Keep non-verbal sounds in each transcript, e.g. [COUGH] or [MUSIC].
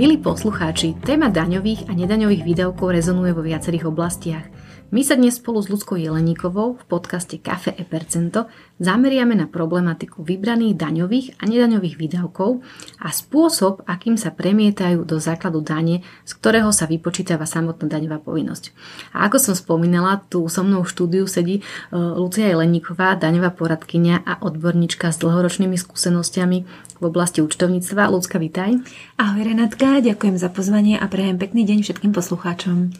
Milí poslucháči, téma daňových a nedaňových výdavkov rezonuje vo viacerých oblastiach. My sa dnes spolu s Ľudskou Jeleníkovou v podcaste Kafe e Percento zameriame na problematiku vybraných daňových a nedaňových výdavkov a spôsob, akým sa premietajú do základu dane, z ktorého sa vypočítava samotná daňová povinnosť. A ako som spomínala, tu so mnou v štúdiu sedí e, Lucia Jeleníková, daňová poradkynia a odborníčka s dlhoročnými skúsenostiami v oblasti účtovníctva. Ľudská, vitaj. Ahoj Renátka, ďakujem za pozvanie a prajem pekný deň všetkým poslucháčom.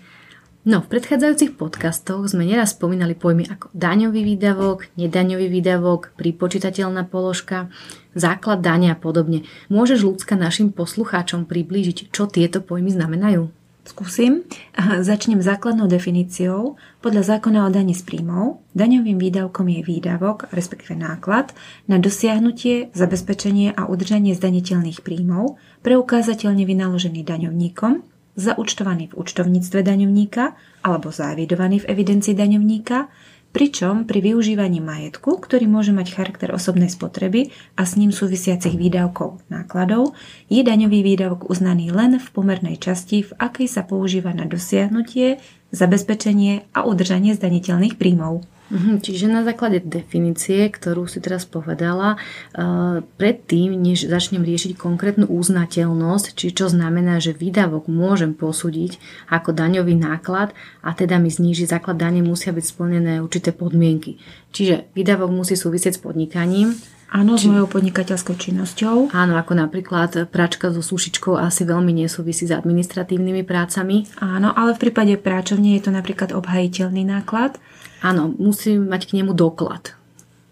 No, v predchádzajúcich podcastoch sme neraz spomínali pojmy ako daňový výdavok, nedaňový výdavok, pripočítateľná položka, základ dania a podobne. Môžeš ľudská našim poslucháčom priblížiť, čo tieto pojmy znamenajú? Skúsim. Začnem základnou definíciou. Podľa zákona o daní z príjmov, daňovým výdavkom je výdavok, respektíve náklad, na dosiahnutie, zabezpečenie a udržanie zdaniteľných príjmov, preukázateľne vynaložený daňovníkom, zaúčtovaný v účtovníctve daňovníka alebo zaevidovaný v evidencii daňovníka, pričom pri využívaní majetku, ktorý môže mať charakter osobnej spotreby a s ním súvisiacich výdavkov nákladov, je daňový výdavok uznaný len v pomernej časti, v akej sa používa na dosiahnutie, zabezpečenie a udržanie zdaniteľných príjmov. Mhm, čiže na základe definície, ktorú si teraz povedala, uh, predtým, než začnem riešiť konkrétnu uznateľnosť, či čo znamená, že výdavok môžem posúdiť ako daňový náklad a teda mi zníži základ dane, musia byť splnené určité podmienky. Čiže výdavok musí súvisieť s podnikaním, Áno, s mojou podnikateľskou činnosťou. Áno, ako napríklad práčka so sušičkou asi veľmi nesúvisí s administratívnymi prácami. Áno, ale v prípade práčovne je to napríklad obhajiteľný náklad. Áno, musím mať k nemu doklad.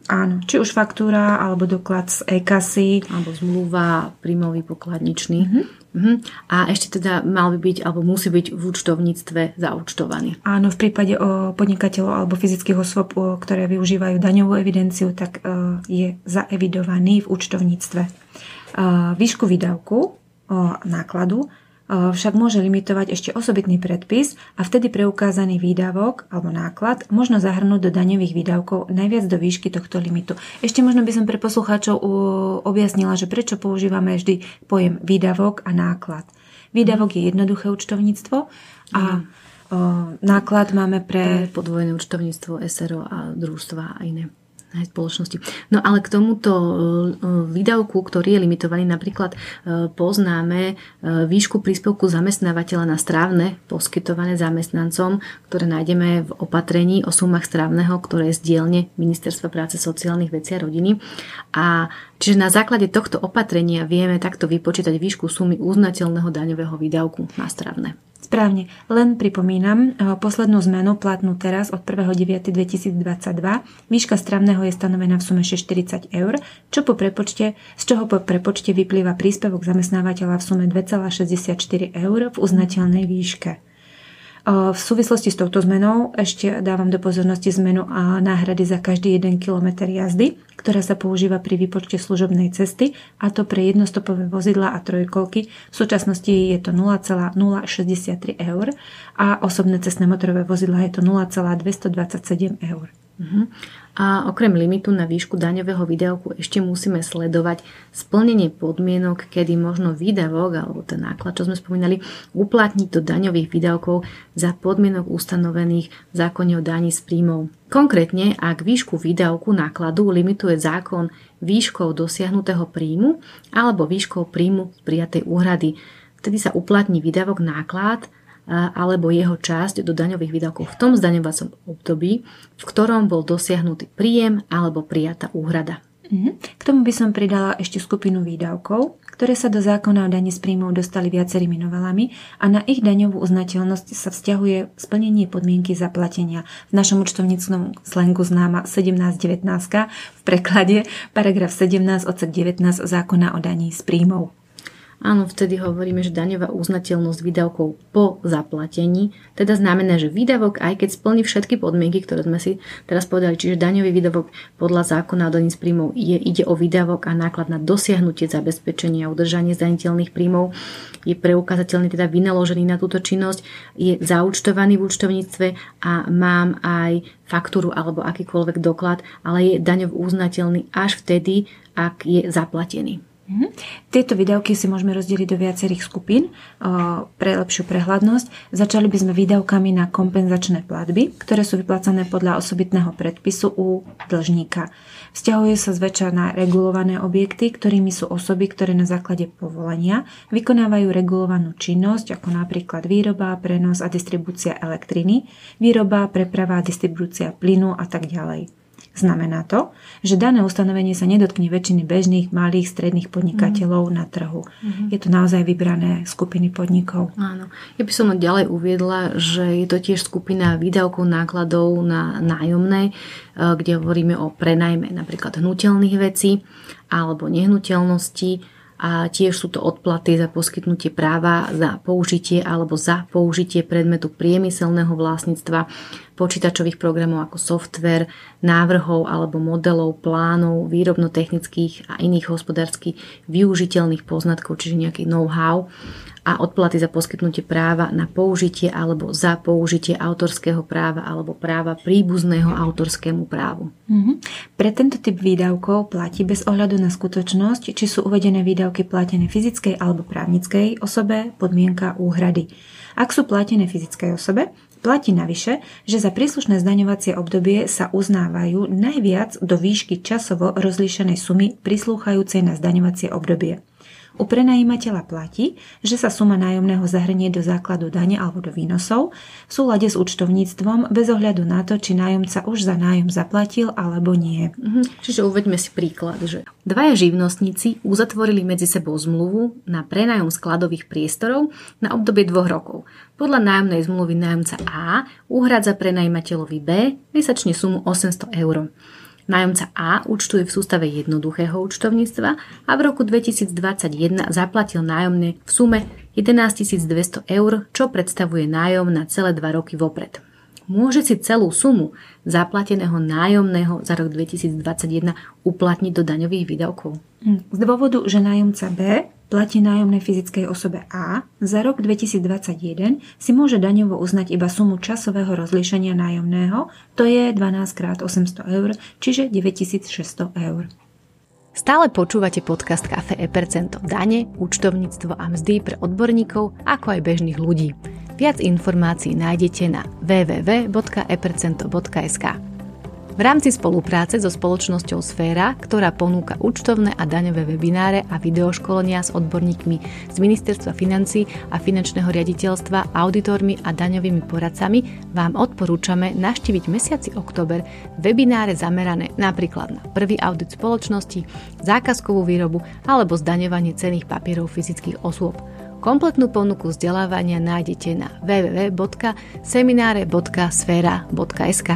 Áno, či už faktúra, alebo doklad z e-kasy. Alebo zmluva, príjmový pokladničný. Mm-hmm. A ešte teda mal by byť, alebo musí byť v účtovníctve zaúčtovaný. Áno, v prípade o podnikateľov alebo fyzických osôb, ktoré využívajú daňovú evidenciu, tak e, je zaevidovaný v účtovníctve. E, výšku výdavku nákladu však môže limitovať ešte osobitný predpis a vtedy preukázaný výdavok alebo náklad možno zahrnúť do daňových výdavkov najviac do výšky tohto limitu. Ešte možno by som pre poslucháčov objasnila, že prečo používame vždy pojem výdavok a náklad. Výdavok je jednoduché účtovníctvo a náklad máme pre... Podvojené účtovníctvo, SRO a družstva a iné aj spoločnosti. No ale k tomuto e, výdavku, ktorý je limitovaný, napríklad e, poznáme e, výšku príspevku zamestnávateľa na strávne poskytované zamestnancom, ktoré nájdeme v opatrení o sumách strávneho, ktoré je z dielne Ministerstva práce, sociálnych vecí a rodiny. A čiže na základe tohto opatrenia vieme takto vypočítať výšku sumy uznateľného daňového výdavku na strávne. Správne. Len pripomínam eh, poslednú zmenu platnú teraz od 1.9.2022. Výška stravného je stanovená v sume 640 eur, čo po prepočte, z čoho po prepočte vyplýva príspevok zamestnávateľa v sume 2,64 eur v uznateľnej výške. V súvislosti s touto zmenou ešte dávam do pozornosti zmenu a náhrady za každý 1 km jazdy, ktorá sa používa pri výpočte služobnej cesty, a to pre jednostopové vozidla a trojkolky. V súčasnosti je to 0,063 eur a osobné cestné motorové vozidla je to 0,227 eur. Uh-huh. A okrem limitu na výšku daňového výdavku ešte musíme sledovať splnenie podmienok, kedy možno výdavok alebo ten náklad, čo sme spomínali, uplatniť do daňových výdavkov za podmienok ustanovených v zákone o daní z príjmov. Konkrétne, ak výšku výdavku nákladu limituje zákon výškou dosiahnutého príjmu alebo výškou príjmu z prijatej úhrady, vtedy sa uplatní výdavok náklad alebo jeho časť do daňových výdavkov v tom zdaňovacom období, v ktorom bol dosiahnutý príjem alebo prijatá úhrada. Mhm. K tomu by som pridala ešte skupinu výdavkov, ktoré sa do zákona o daní z príjmov dostali viacerými novelami a na ich daňovú uznateľnosť sa vzťahuje splnenie podmienky zaplatenia. V našom účtovníckom slengu známa 17.19 v preklade paragraf 17 odsek 19 zákona o daní z príjmov. Áno, vtedy hovoríme, že daňová uznateľnosť výdavkov po zaplatení, teda znamená, že výdavok, aj keď splní všetky podmienky, ktoré sme si teraz povedali, čiže daňový výdavok podľa zákona o daní z príjmov je, ide o výdavok a náklad na dosiahnutie zabezpečenia a udržanie zdaniteľných príjmov, je preukázateľný, teda vynaložený na túto činnosť, je zaúčtovaný v účtovníctve a mám aj faktúru alebo akýkoľvek doklad, ale je daňov uznateľný až vtedy, ak je zaplatený. Mhm. Tieto výdavky si môžeme rozdeliť do viacerých skupín pre lepšiu prehľadnosť. Začali by sme výdavkami na kompenzačné platby, ktoré sú vyplácané podľa osobitného predpisu u dlžníka. Vzťahuje sa zväčša na regulované objekty, ktorými sú osoby, ktoré na základe povolenia vykonávajú regulovanú činnosť, ako napríklad výroba, prenos a distribúcia elektriny, výroba, preprava distribúcia plynu a tak ďalej. Znamená to, že dané ustanovenie sa nedotkne väčšiny bežných malých stredných podnikateľov mm. na trhu. Mm-hmm. Je to naozaj vybrané skupiny podnikov. Áno. Ja by som ďalej uviedla, že je to tiež skupina výdavkov nákladov na nájomné, e, kde hovoríme o prenajme napríklad hnutelných vecí alebo nehnuteľnosti a tiež sú to odplaty za poskytnutie práva za použitie alebo za použitie predmetu priemyselného vlastníctva, počítačových programov ako software, návrhov alebo modelov, plánov, výrobno-technických a iných hospodársky využiteľných poznatkov, čiže nejaký know-how a odplaty za poskytnutie práva na použitie alebo za použitie autorského práva alebo práva príbuzného autorskému právu. Mm-hmm. Pre tento typ výdavkov platí bez ohľadu na skutočnosť, či sú uvedené výdavky platené fyzickej alebo právnickej osobe podmienka úhrady. Ak sú platené fyzickej osobe, Platí navyše, že za príslušné zdaňovacie obdobie sa uznávajú najviac do výšky časovo rozlíšenej sumy prislúchajúcej na zdaňovacie obdobie. U prenajímateľa platí, že sa suma nájomného zahrnie do základu dane alebo do výnosov v súlade s účtovníctvom bez ohľadu na to, či nájomca už za nájom zaplatil alebo nie. Mhm. Čiže uveďme si príklad, že dvaja živnostníci uzatvorili medzi sebou zmluvu na prenajom skladových priestorov na obdobie dvoch rokov. Podľa nájomnej zmluvy nájomca A uhradza prenajímateľovi B mesačne sumu 800 eur. Nájomca A účtuje v sústave jednoduchého účtovníctva a v roku 2021 zaplatil nájomné v sume 11 200 eur, čo predstavuje nájom na celé 2 roky vopred. Môže si celú sumu zaplateného nájomného za rok 2021 uplatniť do daňových výdavkov. Z dôvodu, že nájomca B platí nájomnej fyzickej osobe A, za rok 2021 si môže daňovo uznať iba sumu časového rozlíšenia nájomného, to je 12 krát 800 eur, čiže 9600 eur. Stále počúvate podcast Cafe Epercento dane, účtovníctvo a mzdy pre odborníkov, ako aj bežných ľudí. Viac informácií nájdete na www.epercento.sk. V rámci spolupráce so spoločnosťou Sféra, ktorá ponúka účtovné a daňové webináre a videoškolenia s odborníkmi z Ministerstva financí a finančného riaditeľstva, auditormi a daňovými poradcami, vám odporúčame naštíviť mesiaci oktober webináre zamerané napríklad na prvý audit spoločnosti, zákazkovú výrobu alebo zdaňovanie cených papierov fyzických osôb. Kompletnú ponuku vzdelávania nájdete na www.seminare.sfera.sk.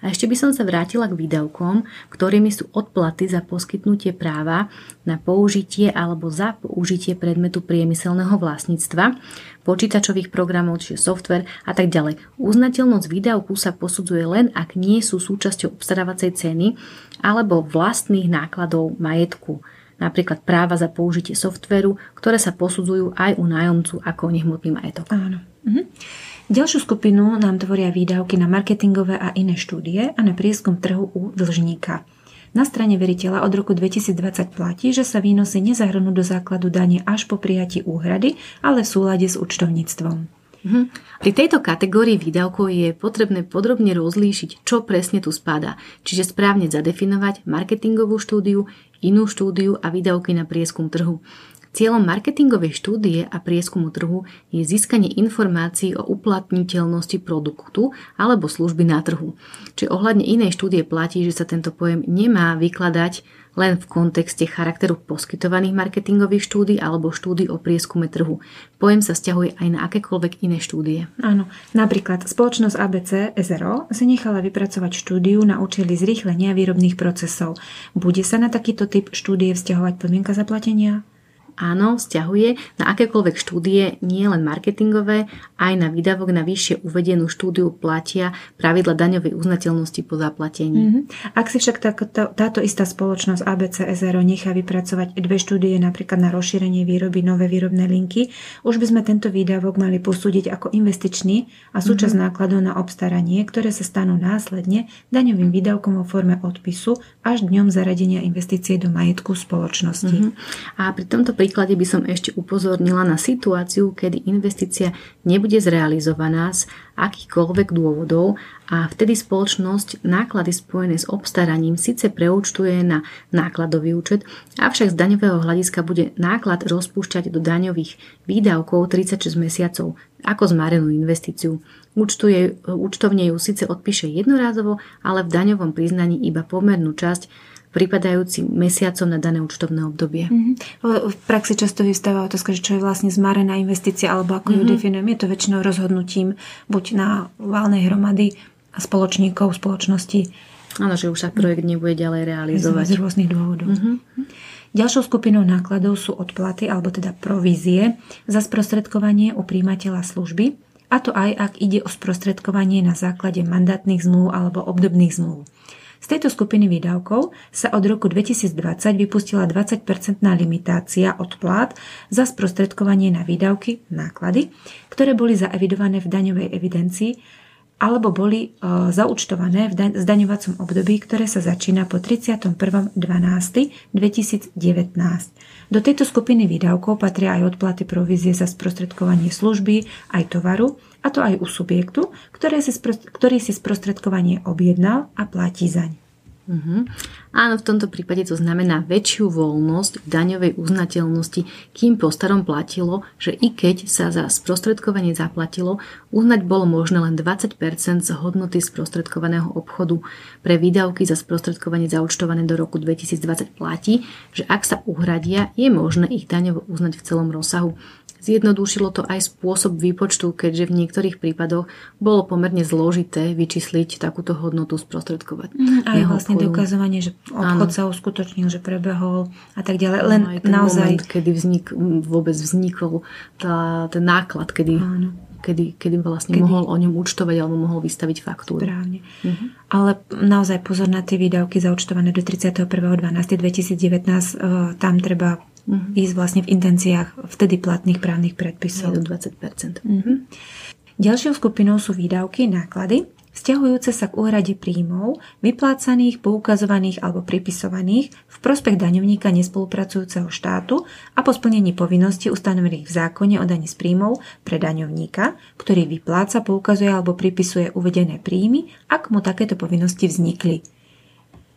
A ešte by som sa vrátila k výdavkom, ktorými sú odplaty za poskytnutie práva na použitie alebo za použitie predmetu priemyselného vlastníctva, počítačových programov, čiže software a tak ďalej. Uznateľnosť výdavku sa posudzuje len, ak nie sú súčasťou obstarávacej ceny alebo vlastných nákladov majetku napríklad práva za použitie softveru, ktoré sa posudzujú aj u nájomcu ako nehmotný majetok. Áno. Mhm. Ďalšiu skupinu nám tvoria výdavky na marketingové a iné štúdie a na prieskum trhu u dlžníka. Na strane veriteľa od roku 2020 platí, že sa výnosy nezahrnú do základu dane až po prijatí úhrady, ale v súlade s účtovníctvom. Mhm. Pri tejto kategórii výdavkov je potrebné podrobne rozlíšiť, čo presne tu spadá, čiže správne zadefinovať marketingovú štúdiu, inú štúdiu a výdavky na prieskum trhu. Cieľom marketingovej štúdie a prieskumu trhu je získanie informácií o uplatniteľnosti produktu alebo služby na trhu. Čiže ohľadne inej štúdie platí, že sa tento pojem nemá vykladať len v kontexte charakteru poskytovaných marketingových štúdí alebo štúdí o prieskume trhu. Pojem sa stiahuje aj na akékoľvek iné štúdie. Áno, napríklad spoločnosť ABC SRO si nechala vypracovať štúdiu na účely zrýchlenia výrobných procesov. Bude sa na takýto typ štúdie vzťahovať podmienka zaplatenia? Áno, vzťahuje na akékoľvek štúdie, nie len marketingové, aj na výdavok na vyššie uvedenú štúdiu platia pravidla daňovej uznateľnosti po zaplatení. Mm-hmm. Ak si však táto, táto istá spoločnosť ABC SRO nechá vypracovať dve štúdie napríklad na rozšírenie výroby nové výrobné linky, už by sme tento výdavok mali posúdiť ako investičný a súčasť mm-hmm. nákladov na obstaranie, ktoré sa stanú následne daňovým výdavkom vo forme odpisu až dňom zaradenia investície do majetku spoločnosti. Mm-hmm. A pri tomto príklade by som ešte upozornila na situáciu, kedy investícia nebude zrealizovaná z akýchkoľvek dôvodov a vtedy spoločnosť náklady spojené s obstaraním síce preúčtuje na nákladový účet, avšak z daňového hľadiska bude náklad rozpúšťať do daňových výdavkov 36 mesiacov ako zmarenú investíciu. Účtuje, účtovne ju síce odpíše jednorázovo, ale v daňovom priznaní iba pomernú časť pripadajúcim mesiacom na dané účtovné obdobie. Mm-hmm. V praxi často vystáva otázka, že čo je vlastne zmarená investícia alebo ako mm-hmm. ju mhm. definujem. Je to väčšinou rozhodnutím buď na válnej hromady a spoločníkov spoločnosti. Áno, že už sa projekt nebude ďalej realizovať. Z rôznych dôvodov. Mm-hmm. Ďalšou skupinou nákladov sú odplaty alebo teda provízie za sprostredkovanie u príjimateľa služby, a to aj ak ide o sprostredkovanie na základe mandátnych zmluv alebo obdobných zmluv. Z tejto skupiny výdavkov sa od roku 2020 vypustila 20-percentná limitácia odplát za sprostredkovanie na výdavky, náklady, ktoré boli zaevidované v daňovej evidencii alebo boli e, zaučtované v daň, zdaňovacom období, ktoré sa začína po 31.12.2019. Do tejto skupiny výdavkov patria aj odplaty provízie za sprostredkovanie služby, aj tovaru, a to aj u subjektu, ktorý si sprostredkovanie objednal a platí zaň. Uh-huh. Áno, v tomto prípade to znamená väčšiu voľnosť v daňovej uznateľnosti, kým po starom platilo, že i keď sa za sprostredkovanie zaplatilo, uznať bolo možné len 20% z hodnoty sprostredkovaného obchodu. Pre výdavky za sprostredkovanie zaučtované do roku 2020 platí, že ak sa uhradia, je možné ich daňovo uznať v celom rozsahu. Zjednodušilo to aj spôsob výpočtu, keďže v niektorých prípadoch bolo pomerne zložité vyčísliť takúto hodnotu sprostredkovať. Mm, aj vlastne obchodu. dokazovanie, že obchod Áno. sa uskutočnil, že prebehol a tak ďalej. Len aj ten naozaj... moment, kedy vznik, vôbec vznikol tá, ten náklad, kedy Áno kedy, kedy vlastne kedy... mohol o ňom účtovať alebo mohol vystaviť faktúru. Správne. Uh-huh. Ale naozaj pozor na tie výdavky zaúčtované do 31.12.2019. Uh, tam treba uh-huh. ísť vlastne v intenciách vtedy platných právnych predpisov. do 20%. Uh-huh. Ďalšou skupinou sú výdavky, náklady, vzťahujúce sa k úhrade príjmov, vyplácaných, poukazovaných alebo pripisovaných v prospech daňovníka nespolupracujúceho štátu a po splnení povinností ustanovených v zákone o daní z príjmov pre daňovníka, ktorý vypláca, poukazuje alebo pripisuje uvedené príjmy, ak mu takéto povinnosti vznikli.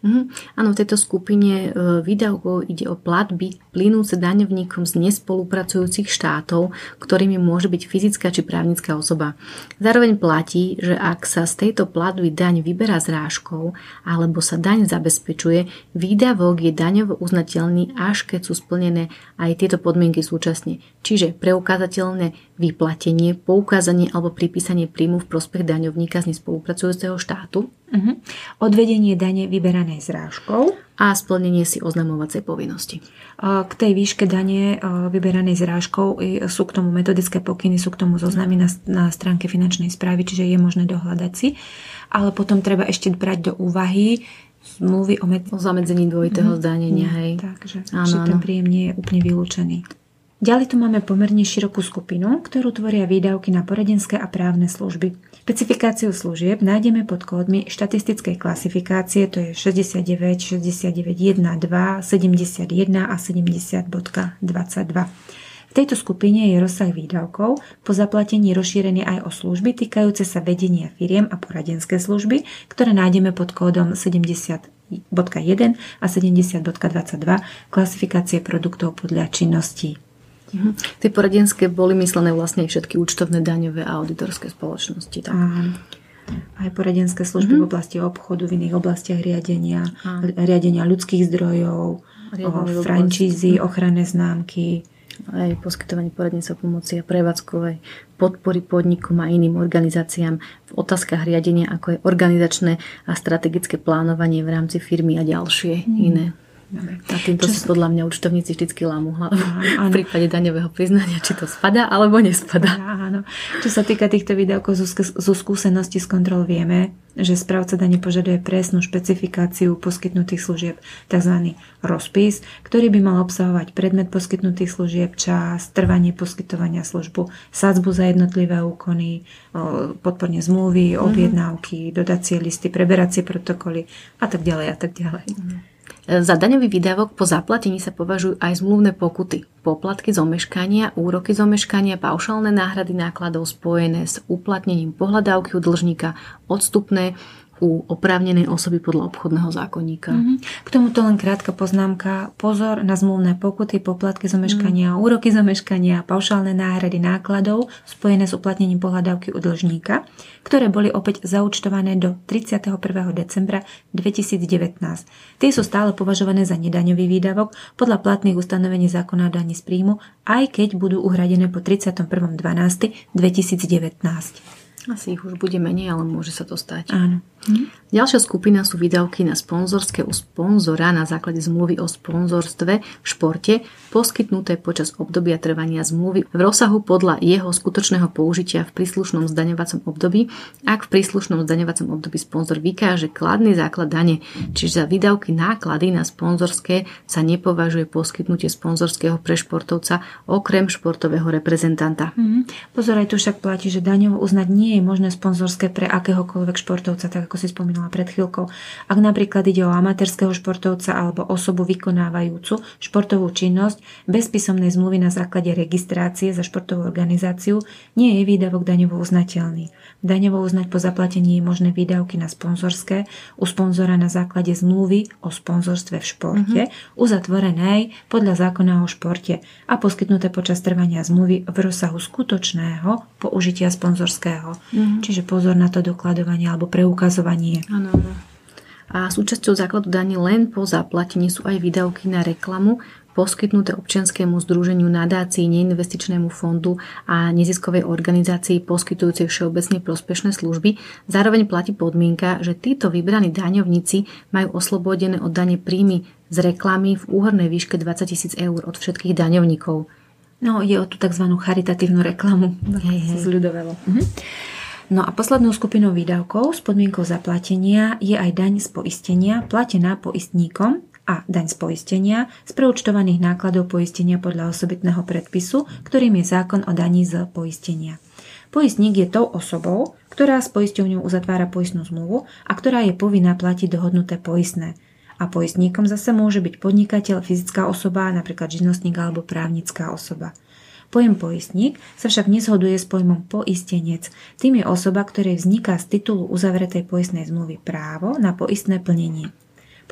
Mm-hmm. Áno, v tejto skupine e, výdavkov ide o platby plynúce daňovníkom z nespolupracujúcich štátov, ktorými môže byť fyzická či právnická osoba. Zároveň platí, že ak sa z tejto platby daň vyberá zrážkou alebo sa daň zabezpečuje, výdavok je daňovo uznateľný, až keď sú splnené aj tieto podmienky súčasne. Čiže preukázateľné vyplatenie, poukázanie alebo pripísanie príjmu v prospech daňovníka z nespolupracujúceho štátu. Uh-huh. Odvedenie dane vyberané zrážkou. A splnenie si oznamovacej povinnosti. K tej výške dane vyberanej zrážkou sú k tomu metodické pokyny, sú k tomu zoznamy na, na stránke finančnej správy, čiže je možné dohľadať si. Ale potom treba ešte brať do úvahy zmluvy o, med- o zamedzení dvojitého mm, zdanenia. Hej. Takže áno, ten príjem nie je úplne vylúčený. Ďalej tu máme pomerne širokú skupinu, ktorú tvoria výdavky na poradenské a právne služby. Špecifikáciu služieb nájdeme pod kódmi štatistickej klasifikácie, to je 69, 69, 1, 2, 71 a 70.22. V tejto skupine je rozsah výdavkov po zaplatení rozšírený aj o služby týkajúce sa vedenia firiem a poradenské služby, ktoré nájdeme pod kódom 70 1 a 70.22 klasifikácie produktov podľa činností. Mhm. Tie poradenské boli myslené vlastne všetky účtovné daňové a auditorské spoločnosti. Tak? Aj poradenské služby mm-hmm. v oblasti obchodu, v iných oblastiach riadenia, Áno. riadenia ľudských zdrojov, frančízy, mm-hmm. ochranné známky. Aj poskytovanie poradenstva pomoci a prevádzkovej podpory podnikom a iným organizáciám v otázkach riadenia, ako je organizačné a strategické plánovanie v rámci firmy a ďalšie mm. iné A týmto si podľa mňa účtovníci vždy lámu hlavu v prípade daňového priznania, či to spada alebo nespada. Áno. Čo sa týka týchto výdavkov zo skúsenosti z kontrol vieme, že správca dane požaduje presnú špecifikáciu poskytnutých služieb, tzv. rozpis, ktorý by mal obsahovať predmet poskytnutých služieb, čas, trvanie poskytovania službu, sadzbu za jednotlivé úkony, podporne zmluvy, mhm. objednávky, dodacie listy, preberacie protokoly a tak ďalej a tak ďalej. Mm-hmm. Za daňový výdavok po zaplatení sa považujú aj zmluvné pokuty, poplatky z omeškania, úroky z omeškania, paušálne náhrady nákladov spojené s uplatnením pohľadávky u dlžníka, odstupné, u oprávnenej osoby podľa obchodného zákonníka. Mm-hmm. K tomuto len krátka poznámka. Pozor na zmluvné pokuty, poplatky zomeškania, mm. úroky zomeškania, paušálne náhrady nákladov spojené s uplatnením pohľadávky u dlžníka, ktoré boli opäť zaúčtované do 31. decembra 2019. Tie sú stále považované za nedaňový výdavok podľa platných ustanovení zákona o daní z príjmu, aj keď budú uhradené po 31.12.2019. Asi ich už bude menej, ale môže sa to stať. Áno. Hm? Ďalšia skupina sú výdavky na sponzorské u sponzora na základe zmluvy o sponzorstve v športe, poskytnuté počas obdobia trvania zmluvy v rozsahu podľa jeho skutočného použitia v príslušnom zdaňovacom období, ak v príslušnom zdaňovacom období sponzor vykáže kladný základ dane, čiže za výdavky náklady na sponzorské sa nepovažuje poskytnutie sponzorského pre športovca okrem športového reprezentanta. Mm-hmm. Pozor, aj tu však platí, že daňovo uznať nie je možné sponzorské pre akéhokoľvek športovca, tak ako si spomínala pred chvíľkou. Ak napríklad ide o amatérskeho športovca alebo osobu vykonávajúcu športovú činnosť bez písomnej zmluvy na základe registrácie za športovú organizáciu, nie je výdavok daňovo uznateľný. Daňovo uznať po zaplatení je možné výdavky na sponzorské u sponzora na základe zmluvy o sponzorstve v športe, mm-hmm. uzatvorenej podľa zákona o športe a poskytnuté počas trvania zmluvy v rozsahu skutočného použitia sponzorského. Mm-hmm. Čiže pozor na to dokladovanie alebo preukazovanie Áno, A súčasťou základu daní len po zaplatení sú aj výdavky na reklamu, poskytnuté občianskému združeniu nadácii, neinvestičnému fondu a neziskovej organizácii poskytujúcej všeobecne prospešné služby. Zároveň platí podmienka, že títo vybraní daňovníci majú oslobodené od dane príjmy z reklamy v úhornej výške 20 tisíc eur od všetkých daňovníkov. No, je o tú tzv. charitatívnu reklamu. Hej, hej. [LAUGHS] Zľudovelo. Mhm. No a poslednou skupinou výdavkov s podmienkou zaplatenia je aj daň z poistenia platená poistníkom a daň z poistenia z preúčtovaných nákladov poistenia podľa osobitného predpisu, ktorým je zákon o daní z poistenia. Poistník je tou osobou, ktorá s poisťovňou uzatvára poistnú zmluvu a ktorá je povinná platiť dohodnuté poistné. A poistníkom zase môže byť podnikateľ, fyzická osoba, napríklad živnostník alebo právnická osoba. Pojem poistník sa však nezhoduje s pojmom poistenec. Tým je osoba, ktorej vzniká z titulu uzavretej poistnej zmluvy právo na poistné plnenie.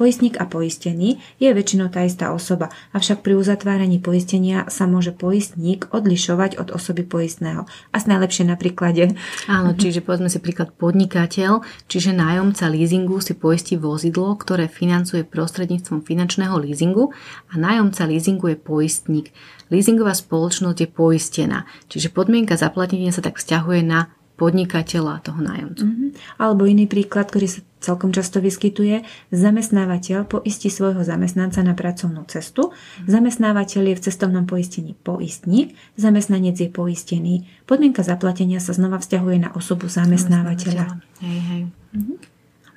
Poistník a poistený je väčšinou tá istá osoba, avšak pri uzatváraní poistenia sa môže poistník odlišovať od osoby poistného. A najlepšie na príklade. Áno, čiže povedzme si príklad podnikateľ, čiže nájomca leasingu si poistí vozidlo, ktoré financuje prostredníctvom finančného leasingu a nájomca leasingu je poistník. Leasingová spoločnosť je poistená, čiže podmienka zaplatenia sa tak vzťahuje na podnikateľa toho nájomcu. Mm-hmm. Alebo iný príklad, ktorý sa celkom často vyskytuje, zamestnávateľ poistí svojho zamestnanca na pracovnú cestu, zamestnávateľ je v cestovnom poistení poistník, zamestnanec je poistený. Podmienka zaplatenia sa znova vzťahuje na osobu zamestnávateľa. Hej, hej. Mm-hmm.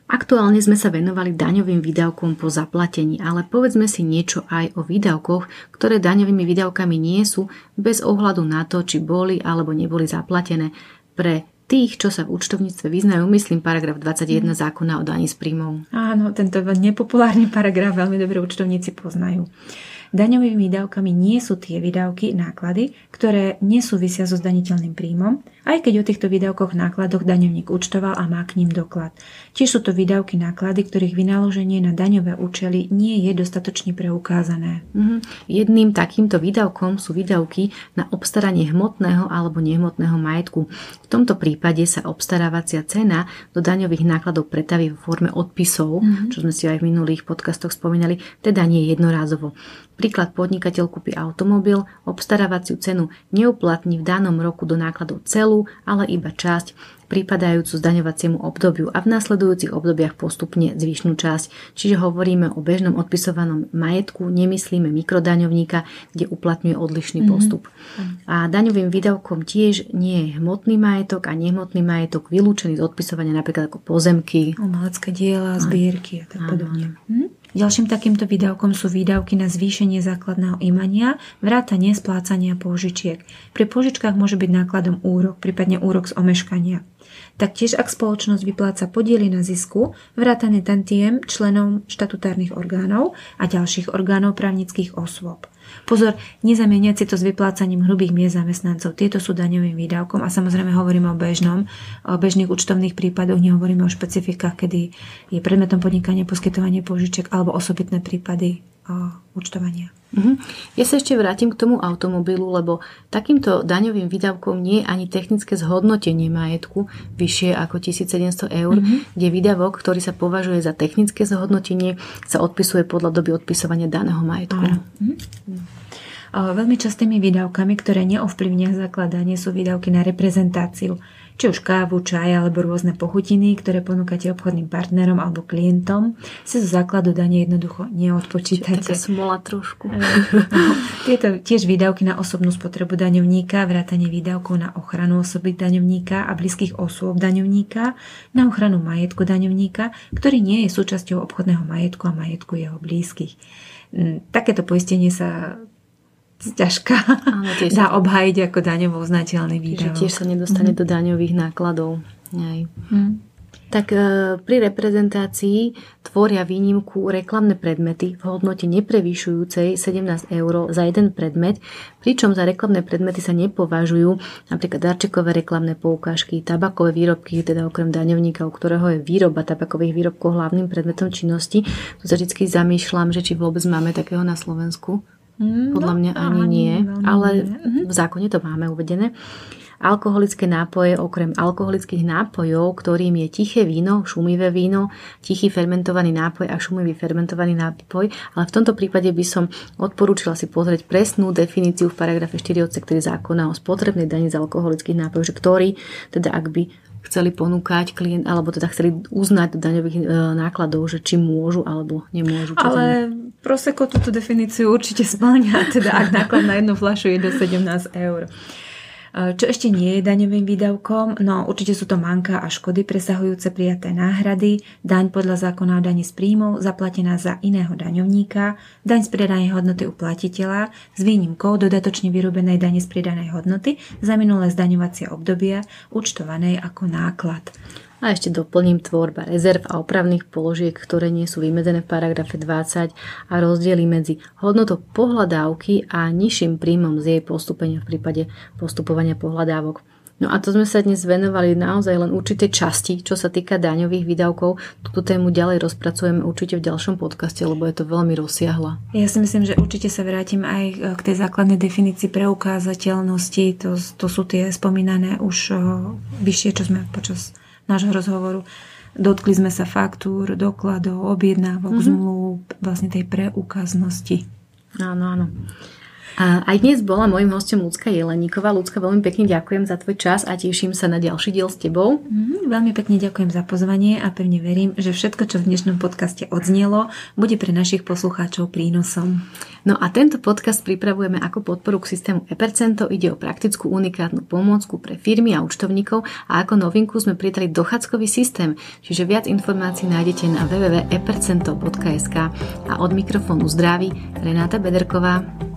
Aktuálne sme sa venovali daňovým výdavkom po zaplatení, ale povedzme si niečo aj o výdavkoch, ktoré daňovými výdavkami nie sú, bez ohľadu na to, či boli alebo neboli zaplatené. Pre tých, čo sa v účtovníctve vyznajú, myslím paragraf 21 mm. zákona o daní z príjmov. Áno, tento nepopulárny paragraf veľmi dobre účtovníci poznajú. Daňovými výdavkami nie sú tie výdavky, náklady, ktoré nesúvisia so zdaniteľným príjmom, aj keď o týchto výdavkoch nákladoch daňovník účtoval a má k ním doklad. Tiež sú to výdavky náklady, ktorých vynaloženie na daňové účely nie je dostatočne preukázané. Mm-hmm. Jedným takýmto výdavkom sú výdavky na obstaranie hmotného alebo nehmotného majetku. V tomto prípade sa obstarávacia cena do daňových nákladov pretaví v forme odpisov, mm-hmm. čo sme si aj v minulých podcastoch spomínali, teda nie jednorázovo. Príklad podnikateľ kúpi automobil, obstarávaciu cenu neuplatní v danom roku do nákladov celú celú, ale iba časť pripadajúcu zdaňovaciemu obdobiu a v následujúcich obdobiach postupne zvyšnú časť. Čiže hovoríme o bežnom odpisovanom majetku, nemyslíme mikrodaňovníka, kde uplatňuje odlišný mm-hmm. postup. A daňovým výdavkom tiež nie je hmotný majetok a nehmotný majetok vylúčený z odpisovania napríklad ako pozemky. Umelecké diela, zbierky a tak podobne. Hm? Ďalším takýmto výdavkom sú výdavky na zvýšenie základného imania, vrátanie splácania pôžičiek. Pri pôžičkách môže byť nákladom úrok, prípadne úrok z omeškania. Taktiež ak spoločnosť vypláca podiely na zisku, vrátane tantiem členom štatutárnych orgánov a ďalších orgánov právnických osôb. Pozor, nezamieňať si to s vyplácaním hrubých miest zamestnancov. Tieto sú daňovým výdavkom a samozrejme hovoríme o bežnom, o bežných účtovných prípadoch, nehovoríme o špecifikách, kedy je predmetom podnikania poskytovanie požičiek alebo osobitné prípady účtovania. Uh-huh. Ja sa ešte vrátim k tomu automobilu, lebo takýmto daňovým výdavkom nie je ani technické zhodnotenie majetku vyššie ako 1700 eur, uh-huh. kde výdavok, ktorý sa považuje za technické zhodnotenie, sa odpisuje podľa doby odpisovania daného majetku. Uh-huh. Veľmi častými výdavkami, ktoré neovplyvnia zakladanie, sú výdavky na reprezentáciu či už kávu, čaj alebo rôzne pochutiny, ktoré ponúkate obchodným partnerom alebo klientom, si zo základu dane jednoducho neodpočítate. Taká smola trošku. [LAUGHS] Tieto tiež výdavky na osobnú spotrebu daňovníka, vrátanie výdavkov na ochranu osoby daňovníka a blízkych osôb daňovníka, na ochranu majetku daňovníka, ktorý nie je súčasťou obchodného majetku a majetku jeho blízkych. Mm, takéto poistenie sa Áno, [LAUGHS] dá sa... obhájiť ako daňovo uznateľný výdavok. tiež sa nedostane mm. do daňových nákladov. Aj. Mm. Tak e, pri reprezentácii tvoria výnimku reklamné predmety v hodnote neprevyšujúcej 17 eur za jeden predmet, pričom za reklamné predmety sa nepovažujú napríklad darčekové reklamné poukážky, tabakové výrobky, teda okrem daňovníka, u ktorého je výroba tabakových výrobkov hlavným predmetom činnosti. Tu sa vždy zamýšľam, že či vôbec máme takého na Slovensku. Mm, Podľa mňa ani, ani nie, ale nie. v zákone to máme uvedené. Alkoholické nápoje, okrem alkoholických nápojov, ktorým je tiché víno, šumivé víno, tichý fermentovaný nápoj a šumivý fermentovaný nápoj, ale v tomto prípade by som odporúčila si pozrieť presnú definíciu v paragrafe 4 odsek 3 zákona o spotrebnej dani z alkoholických nápojov, že ktorý, teda ak by chceli ponúkať klient, alebo teda chceli uznať do daňových e, nákladov, že či môžu alebo nemôžu. Ale Proseko túto definíciu určite splňa, [LAUGHS] teda ak náklad na jednu fľašu je do 17 eur. Čo ešte nie je daňovým výdavkom? No určite sú to manka a škody presahujúce prijaté náhrady, daň podľa zákona o daní z príjmov zaplatená za iného daňovníka, daň z pridanej hodnoty u platiteľa s výnimkou dodatočne vyrobenej dane z pridanej hodnoty za minulé zdaňovacie obdobia účtovanej ako náklad. A ešte doplním tvorba rezerv a opravných položiek, ktoré nie sú vymedzené v paragrafe 20 a rozdiely medzi hodnotou pohľadávky a nižším príjmom z jej postupenia v prípade postupovania pohľadávok. No a to sme sa dnes venovali naozaj len určitej časti, čo sa týka daňových výdavkov. Túto tému ďalej rozpracujeme určite v ďalšom podcaste, lebo je to veľmi rozsiahla. Ja si myslím, že určite sa vrátim aj k tej základnej definícii preukázateľnosti. To, to sú tie spomínané už vyššie, čo sme počas nášho rozhovoru. Dotkli sme sa faktúr, dokladov, objednávok, mm-hmm. zmluv, vlastne tej preukaznosti. Áno, áno. A aj dnes bola mojim hostom Lucka Jeleníková. Lucka, veľmi pekne ďakujem za tvoj čas a teším sa na ďalší diel s tebou. Mm, veľmi pekne ďakujem za pozvanie a pevne verím, že všetko, čo v dnešnom podcaste odznelo, bude pre našich poslucháčov prínosom. No a tento podcast pripravujeme ako podporu k systému ePercento. Ide o praktickú unikátnu pomôcku pre firmy a účtovníkov a ako novinku sme pridali dochádzkový systém, čiže viac informácií nájdete na www.epercento.sk a od mikrofónu zdraví Renáta Bederková.